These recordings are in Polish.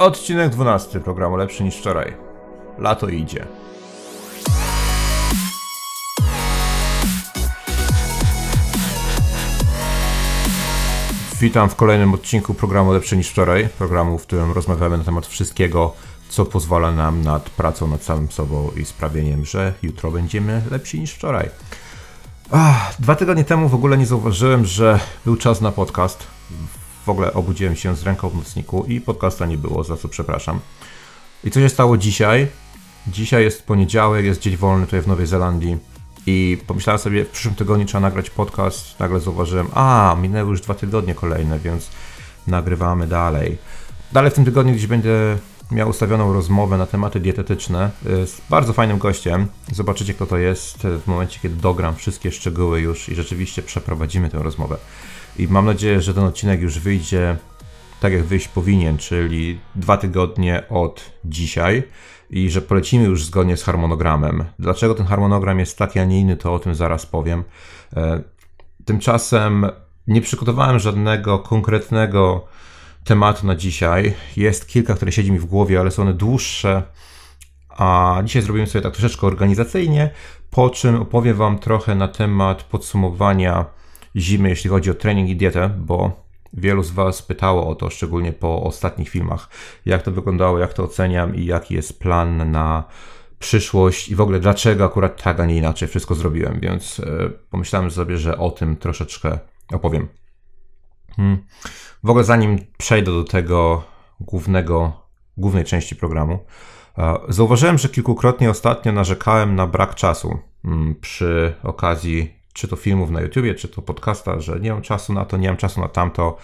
Odcinek 12 programu Lepszy niż wczoraj. Lato idzie. Witam w kolejnym odcinku programu Lepszy niż wczoraj. Programu, w którym rozmawiamy na temat wszystkiego, co pozwala nam nad pracą nad samym sobą i sprawieniem, że jutro będziemy lepsi niż wczoraj. Ach, dwa tygodnie temu w ogóle nie zauważyłem, że był czas na podcast. W ogóle obudziłem się z ręką w nocniku i podcasta nie było, za co przepraszam. I co się stało dzisiaj? Dzisiaj jest poniedziałek, jest dzień wolny tutaj w Nowej Zelandii i pomyślałem sobie, w przyszłym tygodniu trzeba nagrać podcast. Nagle zauważyłem, a minęły już dwa tygodnie kolejne, więc nagrywamy dalej. Dalej w tym tygodniu gdzieś będę miał ustawioną rozmowę na tematy dietetyczne z bardzo fajnym gościem. Zobaczycie, kto to jest w momencie, kiedy dogram wszystkie szczegóły już i rzeczywiście przeprowadzimy tę rozmowę. I mam nadzieję, że ten odcinek już wyjdzie tak, jak wyjść powinien, czyli dwa tygodnie od dzisiaj i że polecimy już zgodnie z harmonogramem. Dlaczego ten harmonogram jest taki, a nie inny, to o tym zaraz powiem. E, tymczasem nie przygotowałem żadnego konkretnego tematu na dzisiaj. Jest kilka, które siedzi mi w głowie, ale są one dłuższe. A dzisiaj zrobimy sobie tak troszeczkę organizacyjnie, po czym opowiem Wam trochę na temat podsumowania zimy, jeśli chodzi o trening i dietę, bo wielu z Was pytało o to, szczególnie po ostatnich filmach, jak to wyglądało, jak to oceniam i jaki jest plan na przyszłość i w ogóle dlaczego akurat tak, a nie inaczej wszystko zrobiłem, więc e, pomyślałem sobie, że o tym troszeczkę opowiem. Hmm. W ogóle zanim przejdę do tego głównego, głównej części programu, e, zauważyłem, że kilkukrotnie ostatnio narzekałem na brak czasu mm, przy okazji czy to filmów na YouTubie, czy to podcasta, że nie mam czasu na to, nie mam czasu na tamto,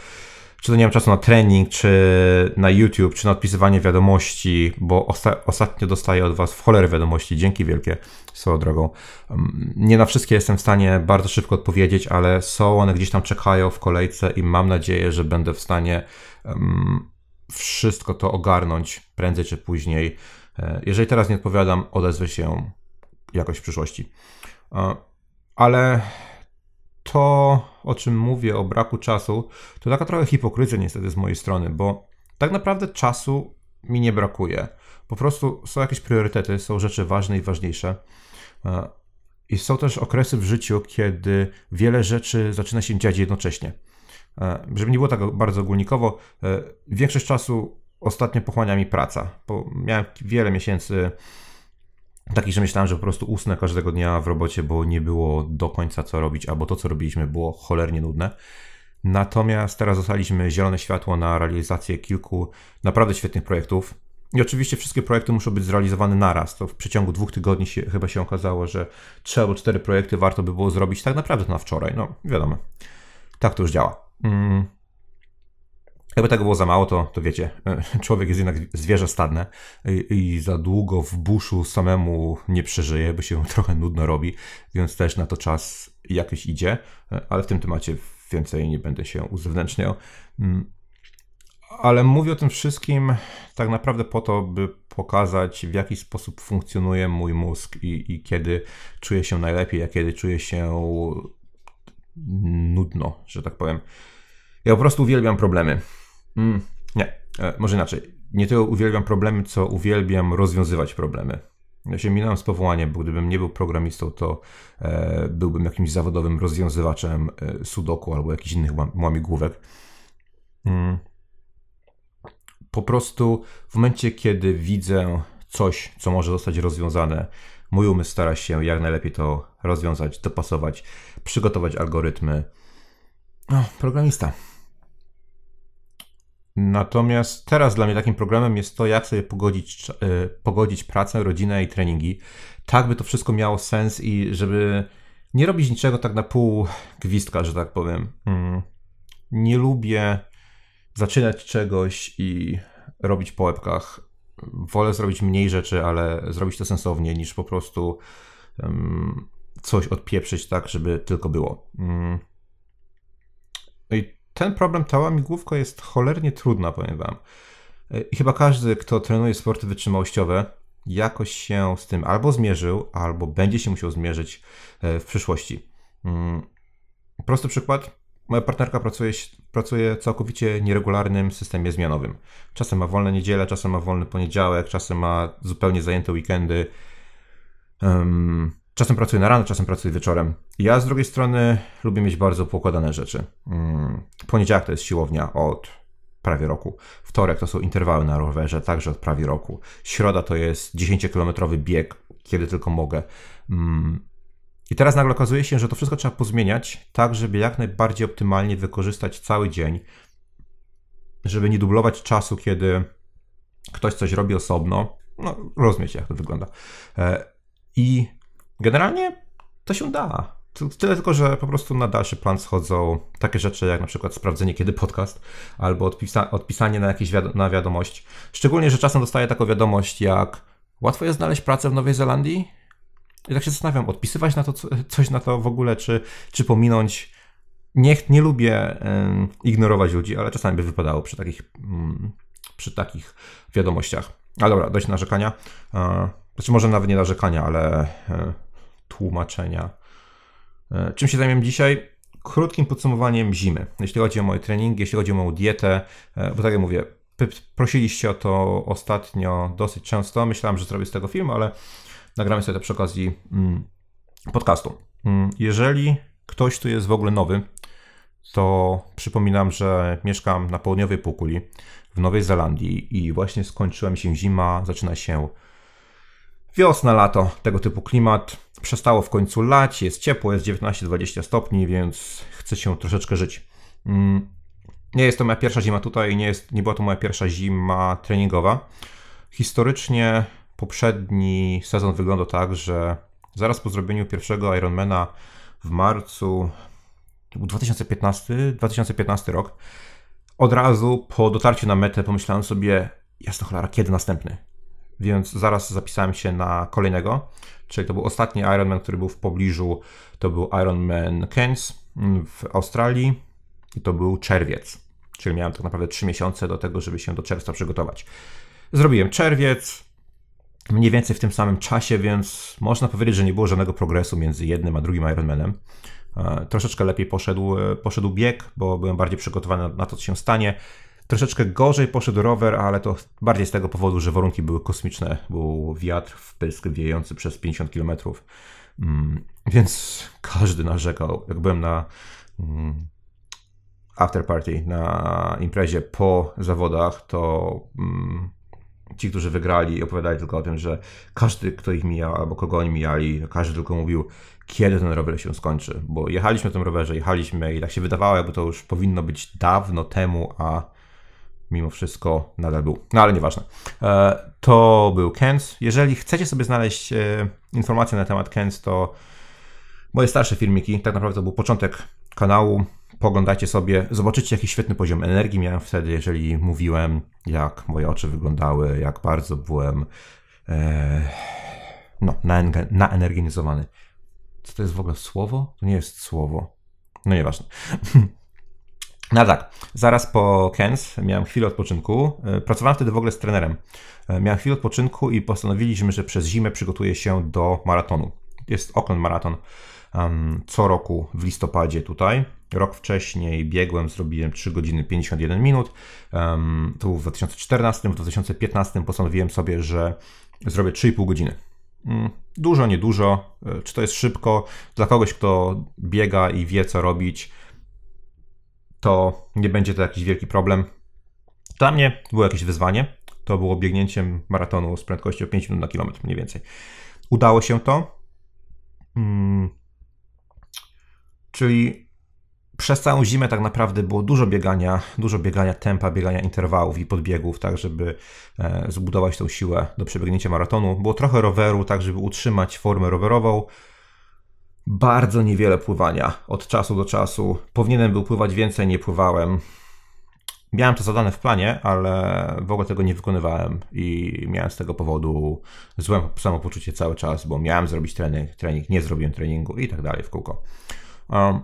czy to nie mam czasu na trening, czy na YouTube, czy na odpisywanie wiadomości, bo osta ostatnio dostaję od Was w cholerę wiadomości, dzięki wielkie swoją drogą. Mm, nie na wszystkie jestem w stanie bardzo szybko odpowiedzieć, ale są one gdzieś tam czekają w kolejce i mam nadzieję, że będę w stanie um, wszystko to ogarnąć prędzej czy później. E, jeżeli teraz nie odpowiadam, odezwę się jakoś w przyszłości. E, ale to, o czym mówię, o braku czasu, to taka trochę hipokryzja niestety z mojej strony, bo tak naprawdę czasu mi nie brakuje. Po prostu są jakieś priorytety, są rzeczy ważne i ważniejsze. E, I są też okresy w życiu, kiedy wiele rzeczy zaczyna się dziać jednocześnie. E, żeby nie było tak bardzo ogólnikowo, e, większość czasu ostatnio pochłania mi praca, miałem wiele miesięcy Taki, że myślałem, że po prostu usnę każdego dnia w robocie, bo nie było do końca co robić, albo to, co robiliśmy, było cholernie nudne. Natomiast teraz dostaliśmy zielone światło na realizację kilku naprawdę świetnych projektów. I oczywiście wszystkie projekty muszą być zrealizowane naraz. To w przeciągu dwóch tygodni się, chyba się okazało, że trzy albo cztery projekty warto by było zrobić tak naprawdę na wczoraj. No, wiadomo. Tak to już działa. Mm. Jakby tego było za mało, to, to wiecie, człowiek jest jednak zwierzę stadne i, za długo w buszu samemu nie przeżyje, bo się trochę nudno robi, więc też na to czas jakiś idzie, ale w tym temacie więcej nie będę się uzewnętrzniał. Mm. Ale mówię o tym wszystkim tak naprawdę po to, by pokazać, w jaki sposób funkcjonuje mój mózg i, i kiedy czuję się najlepiej, a kiedy czuję się nudno, że tak powiem. Ja po prostu uwielbiam problemy. Mm, nie, e, może inaczej. Nie tyle uwielbiam problemy, co uwielbiam rozwiązywać problemy. Ja się minąłem z powołaniem, bo gdybym nie był programistą, to e, byłbym jakimś zawodowym rozwiązywaczem e, sudoku albo jakichś innych łamigłówek. Mm. Po prostu w momencie, kiedy widzę coś, co może zostać rozwiązane, mój umysł stara się jak najlepiej to rozwiązać, dopasować, przygotować algorytmy. No, programista. Natomiast teraz dla mnie takim problemem jest to, jak sobie pogodzić, e, pogodzić pracę, rodzinę i treningi, tak by to wszystko miało sens i żeby nie robić niczego tak na pół gwizdka, że tak powiem. Mm. Nie lubię zaczynać czegoś i robić po łebkach. Wolę zrobić mniej rzeczy, ale zrobić to sensownie, niż po prostu coś odpieprzyć tak, żeby tylko było. Mm. I ten problem, ta łamigłówka jest cholernie trudna, powiem wam. E, I chyba każdy, kto trenuje sporty wytrzymałościowe, jakoś się z tym albo zmierzył, albo będzie się musiał zmierzyć e, w przyszłości. Mm, prosty przykład. moja partnerka pracuje, pracuje całkowicie nieregularnym systemie zmianowym. Czasem ma wolne niedzielę, czasem ma wolny poniedziałek, czasem ma zupełnie zajęte weekendy. Czasem pracuję na rano, czasem pracuję wieczorem. Ja z drugiej strony lubię mieć bardzo poukładane rzeczy. Um, poniedziałek to jest siłownia od prawie roku. Wtorek to są interwały na rowerze, także od prawie roku. Środa to jest 10-kilometrowy bieg, kiedy tylko mogę. Um, i teraz nagle okazuje się, że to wszystko trzeba pozmieniać, tak żeby jak najbardziej optymalnie wykorzystać cały dzień, żeby nie dublować czasu, kiedy ktoś coś robi osobno. No, rozumiecie, jak to wygląda. E, I generalnie to się da. Tyle tylko, że po prostu na dalszy plan schodzą takie rzeczy, jak na przykład sprawdzenie, kiedy podcast, albo odpisa odpisanie na jakieś wiad na wiadomość. Szczególnie, że czasem dostaję taką wiadomość, jak łatwo jest znaleźć pracę w Nowej Zelandii? I tak się zastanawiam, odpisywać na to coś na to w ogóle, czy, czy pominąć. Nie, nie lubię ignorować ludzi, ale czasami by wypadało przy takich, y, przy takich wiadomościach. Ale dobra, dość narzekania. Y, znaczy, może nawet nie narzekania, ale y, tłumaczenia. Y, czym się zajmiemy dzisiaj? Krótkim podsumowaniem zimy. Jeśli chodzi o moje treningi, jeśli chodzi o moją dietę, y, bo tak jak mówię, prosiliście o to ostatnio dosyć często. Myślałem, że zrobię z tego film, ale nagramy sobie to przy okazji mm, podcastu. Mm, jeżeli ktoś tu jest w ogóle nowy, to przypominam, że mieszkam na południowej półkuli w Nowej Zelandii i właśnie skończyła mi się zima, zaczyna się wiosna, lato, tego typu klimat. Przestało w końcu lać, jest ciepło, jest 19-20 stopni, więc chce się troszeczkę żyć. Mm, nie jest to moja pierwsza zima tutaj, nie, jest, nie była to moja pierwsza zima treningowa. Historycznie poprzedni sezon wyglądał tak, że zaraz po zrobieniu pierwszego Ironmana w marcu, to był 2015, 2015 rok, od razu po dotarciu na metę pomyślałem sobie, jasno cholera, kiedy następny? Więc zaraz zapisałem się na kolejnego, czyli to był ostatni Ironman, który był w pobliżu, to był Ironman Cairns w Australii i to był czerwiec, czyli miałem tak naprawdę 3 miesiące do tego, żeby się do czerwca przygotować. Zrobiłem czerwiec, mniej więcej w tym samym czasie, więc można powiedzieć, że nie było żadnego progresu między jednym a drugim Ironmanem. E, troszeczkę lepiej poszedł, e, poszedł bieg, bo byłem bardziej przygotowany na to, co się stanie. Troszeczkę gorzej poszedł rower, ale to bardziej z tego powodu, że warunki były kosmiczne. Był wiatr w pysk wiejący przez 50 km. Mm, więc każdy narzekał. Jak byłem na mm, after party, na imprezie po zawodach, to mm, ci, którzy wygrali, opowiadali tylko o tym, że każdy, kto ich mijał, albo kogo oni mijali, każdy tylko mówił, kiedy ten rower się skończy. Bo jechaliśmy na tym rowerze, jechaliśmy i tak się wydawało, jakby to już powinno być dawno temu, a mimo wszystko nadal był. No ale nieważne. E, to był Kens. Jeżeli chcecie sobie znaleźć e, informacje na temat Kens, to moje starsze filmiki, tak naprawdę to był początek kanału, Poglądajcie sobie, zobaczycie jaki świetny poziom energii miałem wtedy, jeżeli mówiłem, jak moje oczy wyglądały, jak bardzo byłem e, no, naenergizowany. Co to jest w ogóle słowo? To nie jest słowo. No nieważne. No tak, zaraz po Kens miałem chwilę odpoczynku. E, pracowałem wtedy w ogóle z trenerem. E, miałem chwilę odpoczynku i postanowiliśmy, że przez zimę przygotuję się do maratonu. Jest Oakland Maraton um, co roku w listopadzie tutaj. Rok wcześniej biegłem, zrobiłem 3 godziny 51 minut. Um, to był w 2014, w 2015 postanowiłem sobie, że zrobię 3,5 godziny. Um, dużo, niedużo. E, czy to jest szybko? Dla kogoś, kto biega i wie, co robić, to nie będzie to jakiś wielki problem. Dla mnie było jakieś wyzwanie. To było biegnięciem maratonu z prędkością 5 minut na kilometr mniej więcej. Udało się to. Hmm. Czyli przez całą zimę tak naprawdę było dużo biegania, dużo biegania tempa, biegania interwałów i podbiegów, tak żeby e, zbudować tą siłę do przebiegnięcia maratonu. Było trochę roweru, tak żeby utrzymać formę rowerową. Bardzo niewiele pływania od czasu do czasu. Powinienem był pływać więcej, nie pływałem. Miałem to zadane w planie, ale w ogóle tego nie wykonywałem i miałem z tego powodu złe samopoczucie cały czas, bo miałem zrobić trening, trening nie zrobiłem treningu i tak dalej w kółko. Um,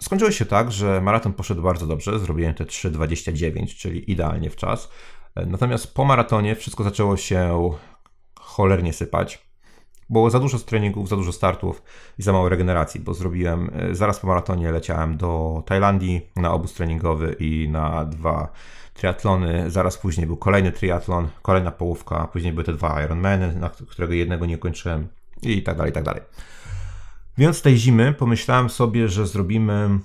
Skończyło się tak, że maraton poszedł bardzo dobrze, zrobiłem te 3,29, czyli idealnie w czas. Natomiast po maratonie wszystko zaczęło się cholernie sypać. Było za dużo treningów, za dużo startów i za mało regeneracji, bo zrobiłem, e, zaraz po maratonie leciałem do Tajlandii na obóz treningowy i na dwa triatlony. Zaraz później był kolejny triatlon, kolejna połówka, później były te dwa Ironmany, na którego jednego nie kończyłem i tak dalej, i tak dalej. Więc tej zimy pomyślałem sobie, że zrobimy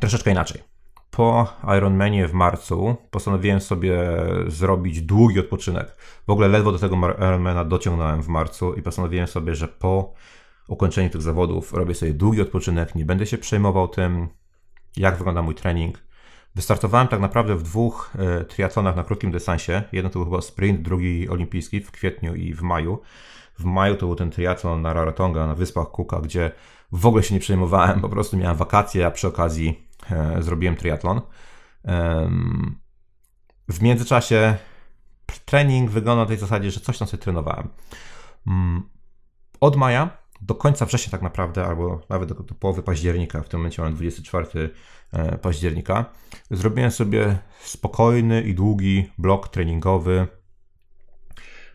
troszeczkę inaczej. Po Ironmanie w marcu postanowiłem sobie zrobić długi odpoczynek. W ogóle ledwo do tego Ironmana dociągnąłem w marcu i postanowiłem sobie, że po ukończeniu tych zawodów robię sobie długi odpoczynek, nie będę się przejmował tym, jak wygląda mój trening. Wystartowałem tak naprawdę w dwóch e, triatlonach na krótkim dystansie. Jeden to był chyba sprint, drugi olimpijski w kwietniu i w maju. W maju to był ten triatlon na Rarotonga, na Wyspach Kuka, gdzie w ogóle się nie przejmowałem, po prostu miałem wakacje, a przy okazji zrobiłem triatlon. w międzyczasie trening wygląda na tej zasadzie, że coś tam sobie trenowałem. Mm, od maja do końca września tak naprawdę, albo nawet do, do połowy października, w tym momencie mam 24 e, października, zrobiłem sobie spokojny i długi blok treningowy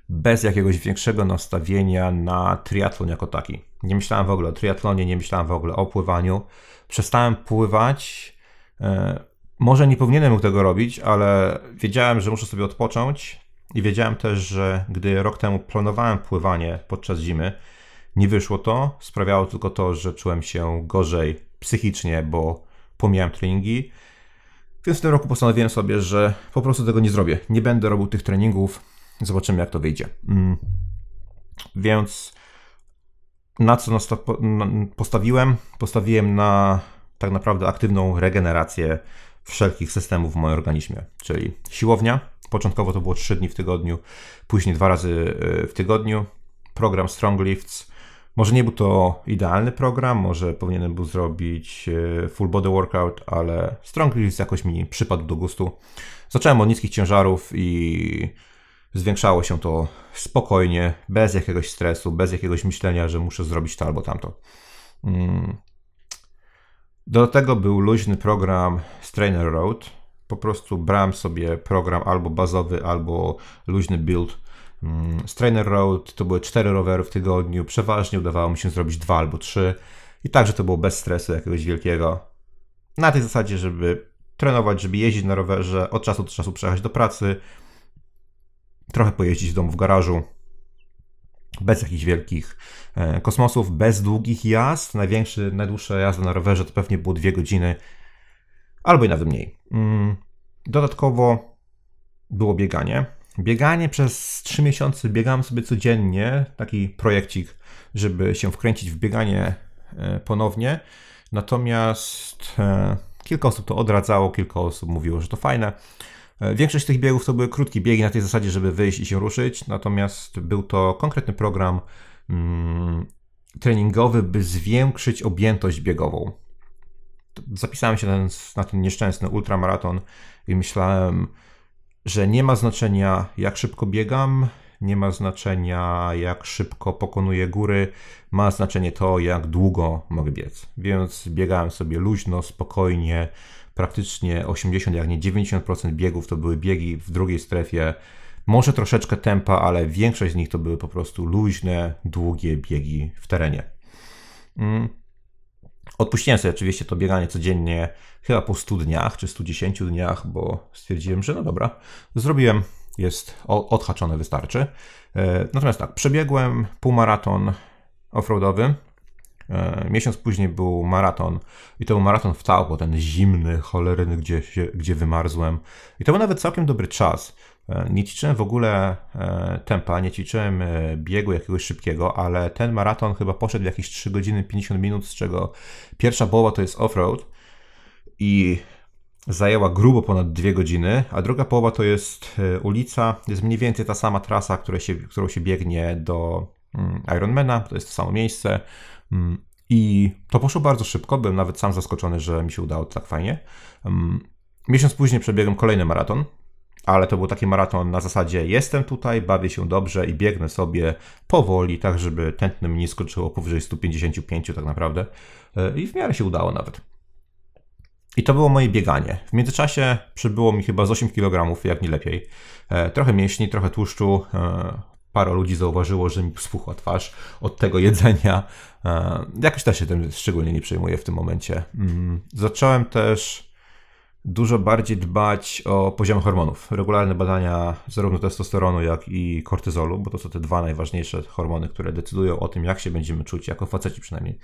bez jakiegoś większego nastawienia na triatlon jako taki. Nie myślałem w ogóle o triatlonie, nie myślałem w ogóle o pływaniu. Przestałem pływać. E, może nie powinienem tego robić, ale wiedziałem, że muszę sobie odpocząć i wiedziałem też, że gdy rok temu planowałem pływanie podczas zimy, nie wyszło to. Sprawiało tylko to, że czułem się gorzej psychicznie, bo pomijałem treningi. Więc w tym roku postanowiłem sobie, że po prostu tego nie zrobię. Nie będę robił tych treningów Zobaczymy, jak to wyjdzie. Mm. Więc na co postawiłem? Postawiłem na tak naprawdę aktywną regenerację wszelkich systemów w moim organizmie, czyli siłownia. Początkowo to było 3 dni w tygodniu, później dwa razy y, w tygodniu. Program Strong Lifts. Może nie był to idealny program, może powinienem był zrobić y, full body workout, ale Strong Lifts jakoś mi przypadł do gustu. Zacząłem od niskich ciężarów i Zwiększało się to spokojnie, bez jakiegoś stresu, bez jakiegoś myślenia, że muszę zrobić to albo tamto. Mm. Do tego był luźny program Strainer Road. Po prostu brałem sobie program albo bazowy, albo luźny build. Mm. Strainer Road to były cztery rowery w tygodniu. Przeważnie udawało mi się zrobić dwa albo trzy. I także to było bez stresu jakiegoś wielkiego. Na tej zasadzie, żeby trenować, żeby jeździć na rowerze, od czasu do czasu przejechać do pracy, trochę pojeździć w domu w garażu, bez jakichś wielkich e, kosmosów, bez długich jazd. Największy, najdłuższa jazda na rowerze to pewnie było dwie godziny, albo i nawet mniej. Mm, dodatkowo było bieganie. Bieganie przez 3 miesiące biegałem sobie codziennie, taki projekcik, żeby się wkręcić w bieganie e, ponownie. Natomiast e, kilka osób to odradzało, kilka osób mówiło, że to fajne. E, większość tych biegów to były krótkie biegi na tej zasadzie, żeby wyjść i się ruszyć, natomiast był to konkretny program mm, treningowy, by zwiększyć objętość biegową. Zapisałem się na ten, na ten nieszczęsny ultramaraton i myślałem, że nie ma znaczenia jak szybko biegam, nie ma znaczenia jak szybko pokonuję góry, ma znaczenie to jak długo mogę biec. Więc biegałem sobie luźno, spokojnie, praktycznie 80, jak nie 90% biegów to były biegi w drugiej strefie. Może troszeczkę tempa, ale większość z nich to były po prostu luźne, długie biegi w terenie. Mm. Odpuściłem sobie oczywiście to bieganie codziennie, chyba po 100 dniach czy 110 dniach, bo stwierdziłem, że no dobra, zrobiłem, jest odhaczone, wystarczy. E, natomiast tak, przebiegłem półmaraton offroadowy, miesiąc później był maraton i to był maraton w Taupo, ten zimny, cholerny, gdzie, gdzie wymarzłem. I to był nawet całkiem dobry czas. E, nie ćwiczyłem w ogóle e, tempa, nie ćwiczyłem biegu jakiegoś szybkiego, ale ten maraton chyba poszedł w jakieś 3 godziny 50 minut, z czego pierwsza połowa to jest off-road i zajęła grubo ponad 2 godziny, a druga połowa to jest ulica, jest mniej więcej ta sama trasa, którą się, którą się biegnie do mm, Ironmana, to jest to samo miejsce. Mm, I to poszło bardzo szybko, byłem nawet sam zaskoczony, że mi się udało tak fajnie. Mm, miesiąc później przebiegłem kolejny maraton, ale to był taki maraton na zasadzie jestem tutaj, bawię się dobrze i biegnę sobie powoli, tak żeby tętno mi nie skoczyło powyżej 155 tak naprawdę. E, I w miarę się udało nawet. I to było moje bieganie. W międzyczasie przybyło mi chyba z 8 kg, jak nie lepiej. E, trochę mięśni, trochę tłuszczu, parę ludzi zauważyło, że mi spuchła twarz od tego jedzenia. E, jakoś też się tym szczególnie nie przejmuję w tym momencie. Mm, zacząłem też dużo bardziej dbać o poziom hormonów. Regularne badania zarówno testosteronu, jak i kortyzolu, bo to są te dwa najważniejsze hormony, które decydują o tym, jak się będziemy czuć, jako faceci przynajmniej,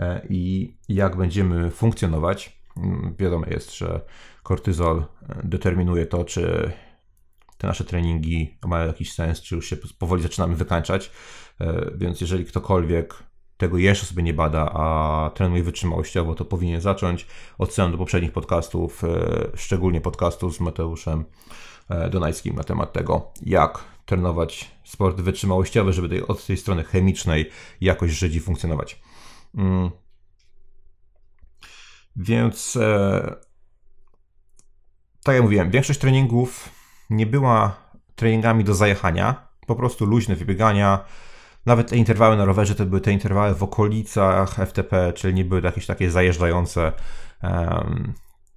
e, i jak będziemy funkcjonować. Mm, wiadomo jest, że kortyzol e, determinuje to, czy te nasze treningi mają jakiś sens, czy już się powoli zaczynamy wykańczać. E, więc jeżeli ktokolwiek tego jeszcze sobie nie bada, a trenuje wytrzymałościowo, to powinien zacząć. Odsyłam do poprzednich podcastów, e, szczególnie podcastu z Mateuszem Donajskim na temat tego, jak trenować sport wytrzymałościowy, żeby tej, od tej strony chemicznej jakoś żyć i funkcjonować. Mm. Więc e, tak jak mówiłem, większość treningów nie była treningami do zajechania, po prostu luźne wybiegania. Nawet te interwały na rowerze to były te interwały w okolicach FTP, czyli nie były jakieś takie zajeżdżające. Um,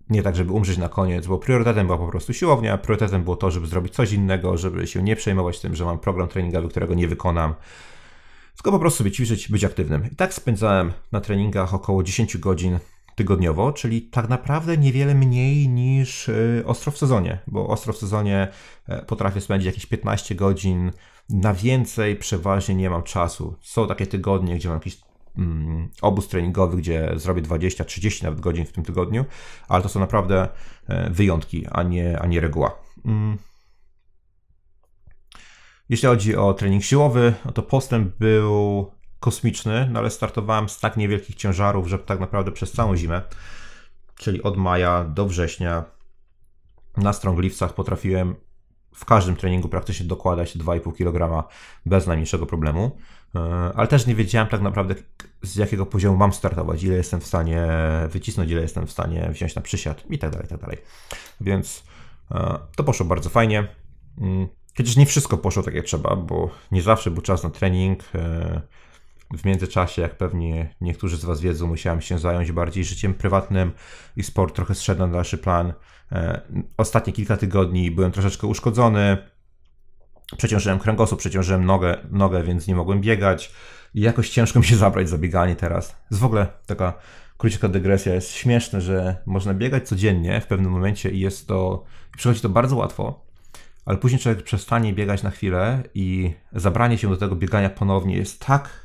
nie tak, żeby umrzeć na koniec, bo priorytetem była po prostu siłownia, priorytetem było to, żeby zrobić coś innego, żeby się nie przejmować tym, że mam program treningowy, którego nie wykonam, tylko po prostu sobie ćwiczyć, być aktywnym. I tak spędzałem na treningach około 10 godzin tygodniowo, czyli tak naprawdę niewiele mniej niż e, ostro w sezonie, bo ostro w sezonie e, potrafię spędzić jakieś 15 godzin, na więcej przeważnie nie mam czasu. Są takie tygodnie, gdzie mam jakiś mm, obóz treningowy, gdzie zrobię 20-30 nawet godzin w tym tygodniu, ale to są naprawdę e, wyjątki, a nie, a nie reguła. Mm. Jeśli chodzi o trening siłowy, no to postęp był kosmiczny, no ale startowałem z tak niewielkich ciężarów, że tak naprawdę przez całą zimę, czyli od maja do września na strongliwcach potrafiłem w każdym treningu praktycznie dokładać 2,5 kg bez najmniejszego problemu. E, ale też nie wiedziałem tak naprawdę z jakiego poziomu mam startować, ile jestem w stanie wycisnąć, ile jestem w stanie wziąć na przysiad i tak dalej, tak dalej. Więc e, to poszło bardzo fajnie. Mm, chociaż nie wszystko poszło tak jak trzeba, bo nie zawsze był czas na trening. W międzyczasie, jak pewnie niektórzy z Was wiedzą, musiałem się zająć bardziej życiem prywatnym i sport trochę zszedł na dalszy plan. E, ostatnie kilka tygodni byłem troszeczkę uszkodzony. Przeciążyłem kręgosłup, przeciążyłem nogę, nogę, więc nie mogłem biegać. I jakoś ciężko mi się zabrać za bieganie teraz. Jest w ogóle taka krótka dygresja. Jest śmieszne, że można biegać codziennie w pewnym momencie i jest to, przychodzi to bardzo łatwo, ale później człowiek przestanie biegać na chwilę i zabranie się do tego biegania ponownie jest tak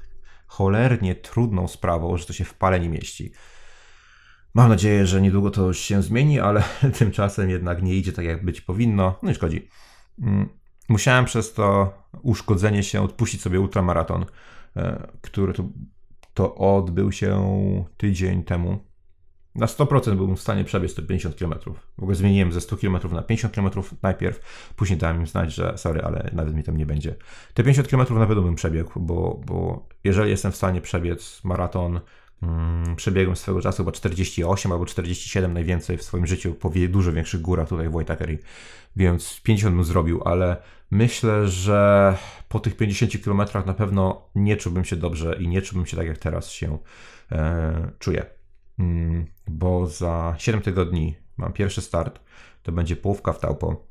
cholernie trudną sprawą, że to się w pale nie mieści. Mam nadzieję, że niedługo to się zmieni, ale tymczasem jednak nie idzie tak, jak być powinno. No i szkodzi. Mm, musiałem przez to uszkodzenie się odpuścić sobie ultramaraton, e, który to, to odbył się tydzień temu na 100% byłbym w stanie przebiec te 50 km. W ogóle zmieniłem ze 100 km na 50 km najpierw, później dałem im znać, że sorry, ale nawet mi tam nie będzie. Te 50 km na pewno bym przebiegł, bo, bo jeżeli jestem w stanie przebiec maraton, hmm, przebiegłem swego czasu chyba 48 albo 47 najwięcej w swoim życiu, po dużo większych górach tutaj w Waitakere, więc 50 bym zrobił, ale myślę, że po tych 50 km na pewno nie czułbym się dobrze i nie czułbym się tak jak teraz się e, czuję. Mm, bo za 7 tygodni mam pierwszy start. To będzie połówka w Taupo.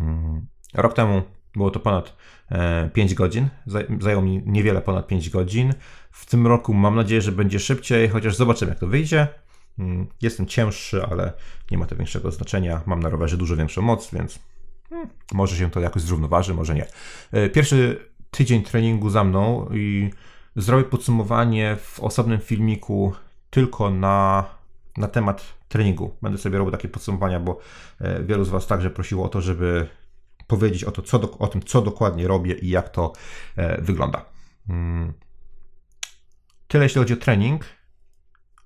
Mm, rok temu było to ponad 5 e, godzin. Zajęło mi niewiele ponad 5 godzin. W tym roku mam nadzieję, że będzie szybciej, chociaż zobaczymy, jak to wyjdzie. Mm, jestem cięższy, ale nie ma to większego znaczenia. Mam na rowerze dużo większą moc, więc może się to jakoś zrównoważy, może nie. E, pierwszy tydzień treningu za mną i zrobię podsumowanie w osobnym filmiku tylko na, na temat treningu. Będę sobie robił takie podsumowania, bo e, wielu z Was także prosiło o to, żeby powiedzieć o, to, co do, o tym, co dokładnie robię i jak to e, wygląda. Hmm. Tyle jeśli chodzi o trening,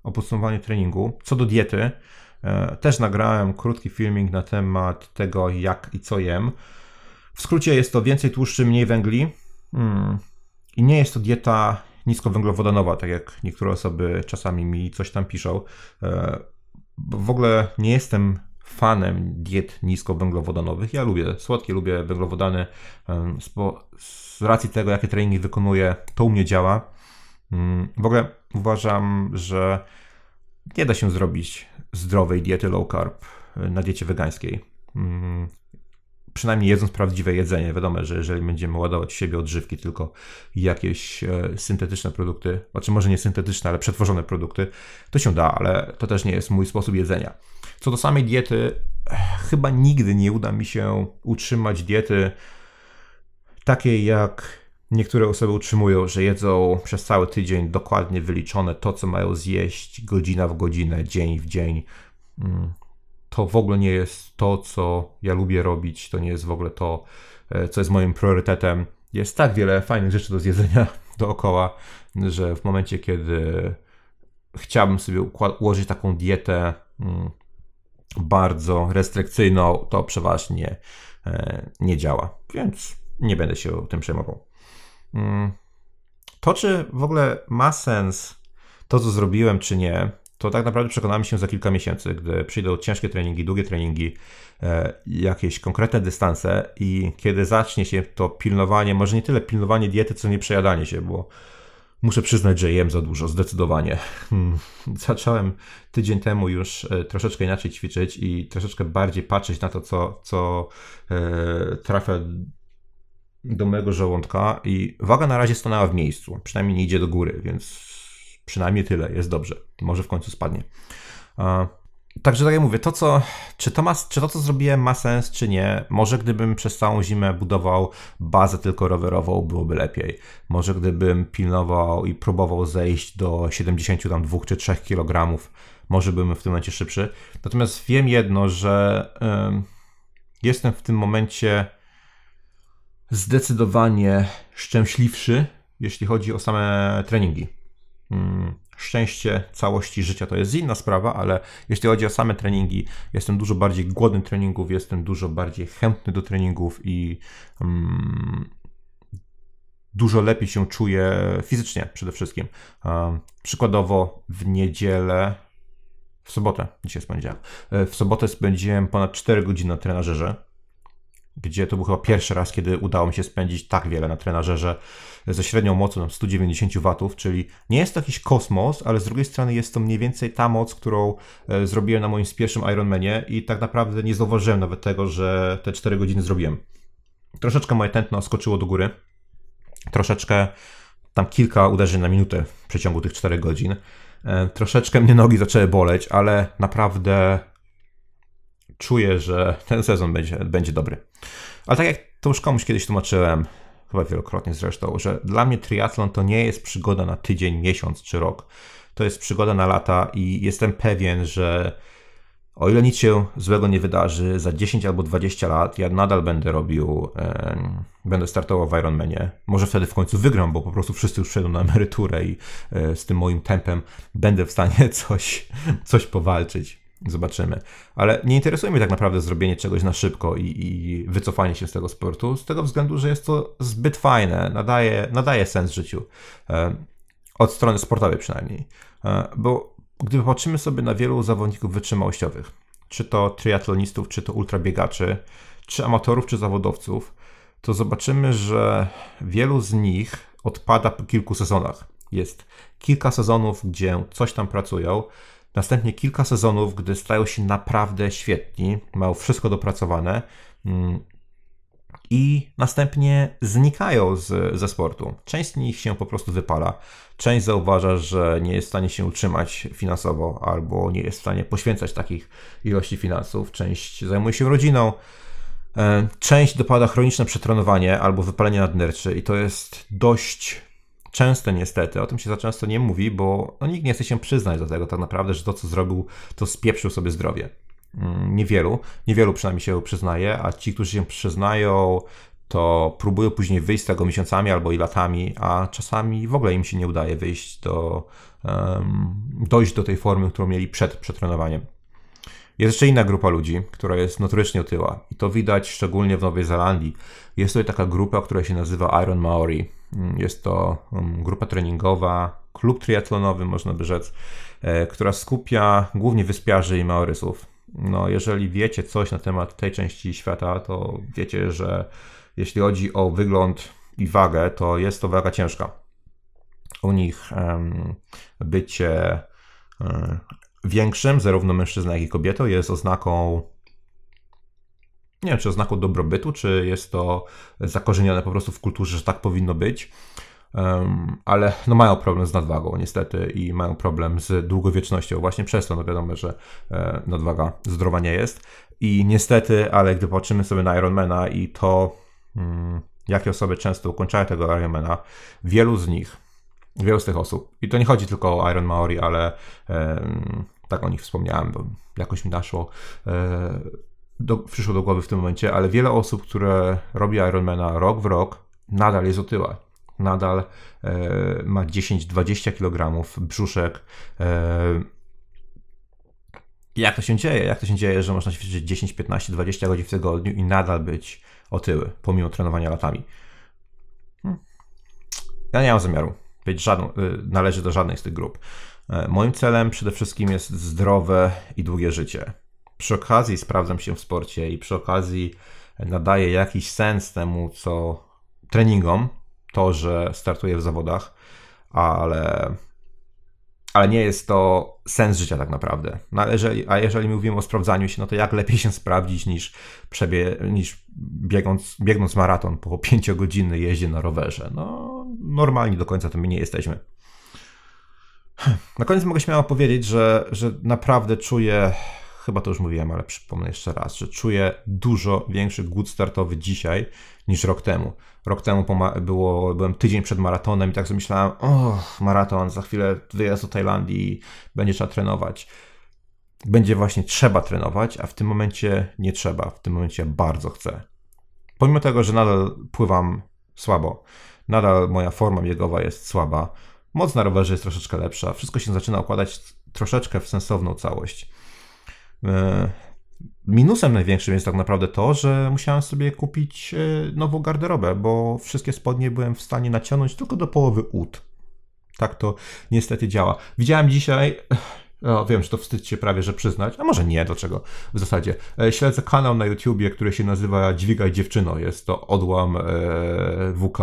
o podsumowanie treningu. Co do diety, e, też nagrałem krótki filming na temat tego, jak i co jem. W skrócie jest to więcej tłuszczy, mniej węgli. Hmm. I nie jest to dieta niskowęglowodanowa, tak jak niektóre osoby czasami mi coś tam piszą. E, w ogóle nie jestem fanem diet niskowęglowodanowych. Ja lubię słodkie, lubię węglowodany. E, z racji tego, jakie treningi wykonuję, to u mnie działa. Mm, w ogóle uważam, że nie da się zrobić zdrowej diety low carb e, na diecie wegańskiej. Mm, przynajmniej jedząc prawdziwe jedzenie. Wiadomo, że jeżeli będziemy ładować w siebie odżywki, tylko jakieś e, syntetyczne produkty, znaczy może nie syntetyczne, ale przetworzone produkty, to się da, ale to też nie jest mój sposób jedzenia. Co do samej diety, chyba nigdy nie uda mi się utrzymać diety takiej jak niektóre osoby utrzymują, że jedzą przez cały tydzień dokładnie wyliczone to, co mają zjeść godzina w godzinę, dzień w dzień. To w ogóle nie jest to, co ja lubię robić, to nie jest w ogóle to, e, co jest moim priorytetem. Jest tak wiele fajnych rzeczy do zjedzenia dookoła, że w momencie, kiedy chciałbym sobie ułożyć taką dietę mm, bardzo restrykcyjną, to przeważnie e, nie działa, więc nie będę się tym przejmował. Mm, to, czy w ogóle ma sens to, co zrobiłem, czy nie, to tak naprawdę przekonamy się za kilka miesięcy, gdy przyjdą ciężkie treningi, długie treningi, e, jakieś konkretne dystanse i kiedy zacznie się to pilnowanie, może nie tyle pilnowanie diety, co nie przejadanie się, bo muszę przyznać, że jem za dużo, zdecydowanie. Zacząłem tydzień temu już e, troszeczkę inaczej ćwiczyć i troszeczkę bardziej patrzeć na to, co, co e, trafia do mojego żołądka i waga na razie stanęła w miejscu, przynajmniej nie idzie do góry, więc Przynajmniej tyle, jest dobrze. Może w końcu spadnie. Także tak jak mówię, to co, czy to, ma, czy to co zrobiłem ma sens, czy nie, może gdybym przez całą zimę budował bazę tylko rowerową, byłoby lepiej. Może gdybym pilnował i próbował zejść do 72 czy 3 kg, może bym w tym momencie szybszy. Natomiast wiem jedno, że jestem w tym momencie zdecydowanie szczęśliwszy, jeśli chodzi o same treningi. Mm, szczęście całości życia to jest inna sprawa, ale jeśli chodzi o same treningi, jestem dużo bardziej głodny treningów, jestem dużo bardziej chętny do treningów i um, dużo lepiej się czuję fizycznie przede wszystkim. Um, przykładowo w niedzielę, w sobotę, dzisiaj spędziłem, w sobotę spędziłem ponad 4 godziny na trenażerze gdzie to był chyba pierwszy raz, kiedy udało mi się spędzić tak wiele na trenażerze ze średnią mocą 190 W, czyli nie jest to jakiś kosmos, ale z drugiej strony jest to mniej więcej ta moc, którą e, zrobiłem na moim pierwszym Ironmanie i tak naprawdę nie zauważyłem nawet tego, że te 4 godziny zrobiłem. Troszeczkę moje tętno skoczyło do góry, troszeczkę tam kilka uderzeń na minutę w przeciągu tych 4 godzin. E, troszeczkę mnie nogi zaczęły boleć, ale naprawdę czuję, że ten sezon będzie, będzie dobry. Ale tak jak to już komuś kiedyś tłumaczyłem, chyba wielokrotnie zresztą, że dla mnie triatlon to nie jest przygoda na tydzień, miesiąc czy rok. To jest przygoda na lata i jestem pewien, że o ile nic się złego nie wydarzy, za 10 albo 20 lat ja nadal będę robił, będę startował w Ironmanie. Może wtedy w końcu wygram, bo po prostu wszyscy już przejdą na emeryturę i e, z tym moim tempem będę w stanie coś, coś powalczyć. Zobaczymy. Ale nie interesuje mnie tak naprawdę zrobienie czegoś na szybko i, i, wycofanie się z tego sportu, z tego względu, że jest to zbyt fajne, nadaje, nadaje sens życiu. E, od strony sportowej przynajmniej. E, bo gdy patrzymy sobie na wielu zawodników wytrzymałościowych, czy to triatlonistów, czy to ultrabiegaczy, czy amatorów, czy zawodowców, to zobaczymy, że wielu z nich odpada po kilku sezonach. Jest kilka sezonów, gdzie coś tam pracują, Następnie kilka sezonów, gdy stają się naprawdę świetni, mają wszystko dopracowane mm, i następnie znikają z, ze sportu. Część z nich się po prostu wypala. Część zauważa, że nie jest w stanie się utrzymać finansowo albo nie jest w stanie poświęcać takich ilości finansów. Część zajmuje się rodziną. E, część dopada chroniczne przetrenowanie albo wypalenie nadnerczy i to jest dość często niestety, o tym się za często nie mówi, bo no, nikt nie chce się przyznać do tego tak naprawdę, że to co zrobił, to spieprzył sobie zdrowie. Mm, niewielu, niewielu przynajmniej się przyznaje, a ci, którzy się przyznają, to próbują później wyjść z tego miesiącami albo i latami, a czasami w ogóle im się nie udaje wyjść do, um, dojść do tej formy, którą mieli przed przetrenowaniem. Jest jeszcze inna grupa ludzi, która jest notorycznie otyła i to widać szczególnie w Nowej Zelandii. Jest tutaj taka grupa, która się nazywa Iron Maori. Mm, jest to mm, grupa treningowa, klub triatlonowy, można by rzec, e, która skupia głównie wyspiarzy i maorysów. No, jeżeli wiecie coś na temat tej części świata, to wiecie, że jeśli chodzi o wygląd i wagę, to jest to waga ciężka. U nich um, bycie um, większym, zarówno mężczyzną, jak i kobietą, jest oznaką Nie wiem, czy oznaką dobrobytu, czy jest to zakorzenione po prostu w kulturze, że tak powinno być. Um, ale no mają problem z nadwagą niestety i mają problem z długowiecznością. Właśnie przez to no wiadomo, że e, nadwaga zdrowa nie jest. I niestety, ale gdy patrzymy sobie na Ironmana i to, mm, jakie osoby często ukończają tego Ironmana, wielu z nich, wielu z tych osób, i to nie chodzi tylko o Iron Maori, ale tak o nich wspomniałem, bo jakoś mi naszło, e, do, przyszło do głowy w tym momencie, ale wiele osób, które robi Ironmana rok w rok, nadal jest otyła. Nadal e, ma 10-20 kg brzuszek. E, jak to się dzieje? Jak to się dzieje, że można ćwiczyć 10, 15, 20 godzin w tygodniu i nadal być otyły, pomimo trenowania latami? Hmm. Ja nie mam zamiaru być żadną, y, należy do żadnej z tych grup. E, moim celem przede wszystkim jest zdrowe i długie życie. Przy okazji sprawdzam się w sporcie i przy okazji nadaję jakiś sens temu, co treningom, to, że startuję w zawodach, ale ale nie jest to sens życia tak naprawdę. No, jeżeli, a jeżeli mówimy o sprawdzaniu się, no to jak lepiej się sprawdzić niż, przebie, niż biegnąc, biegnąc maraton po 5 godziny jeździe na rowerze. No normalni do końca to my nie jesteśmy. Na koniec mogę śmiało powiedzieć, że, że naprawdę czuję, chyba to już mówiłem, ale przypomnę jeszcze raz, że czuję dużo większy głód startowy dzisiaj niż rok temu. Rok temu było, byłem tydzień przed maratonem i tak sobie myślałem, o, maraton, za chwilę wyjazd do Tajlandii, będzie trzeba trenować. Będzie właśnie trzeba trenować, a w tym momencie nie trzeba. W tym momencie bardzo chcę. Pomimo tego, że nadal pływam słabo, nadal moja forma biegowa jest słaba, moc na rowerze jest troszeczkę lepsza, wszystko się zaczyna układać troszeczkę w sensowną całość. E, Minusem największym jest tak naprawdę to, że musiałem sobie kupić e, nową garderobę, bo wszystkie spodnie byłem w stanie naciągnąć tylko do połowy ud. Tak to niestety działa. Widziałem dzisiaj, no, wiem, że to wstyd się prawie, że przyznać, a może nie, do czego w zasadzie. Śledzę kanał na YouTubie, który się nazywa Dźwigaj Dziewczyno. Jest to odłam WK.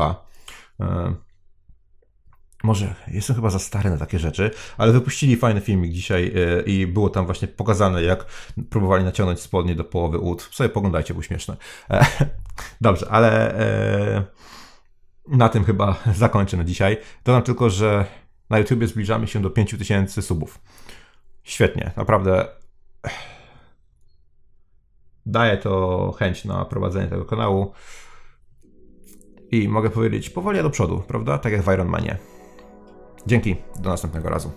Może jestem chyba za stary na takie rzeczy, ale wypuścili fajny filmik dzisiaj e, i było tam właśnie pokazane, jak próbowali naciągnąć spodnie do połowy ud. Sobie poglądajcie, było śmieszne. E, dobrze, ale e, na tym chyba zakończę na dzisiaj. Dodam tylko, że na YouTubie zbliżamy się do 5000 subów. Świetnie, naprawdę daje to chęć na prowadzenie tego kanału. I mogę powiedzieć, powoli do przodu, prawda? Tak jak w Ironmanie. Dzięki, do następnego razu.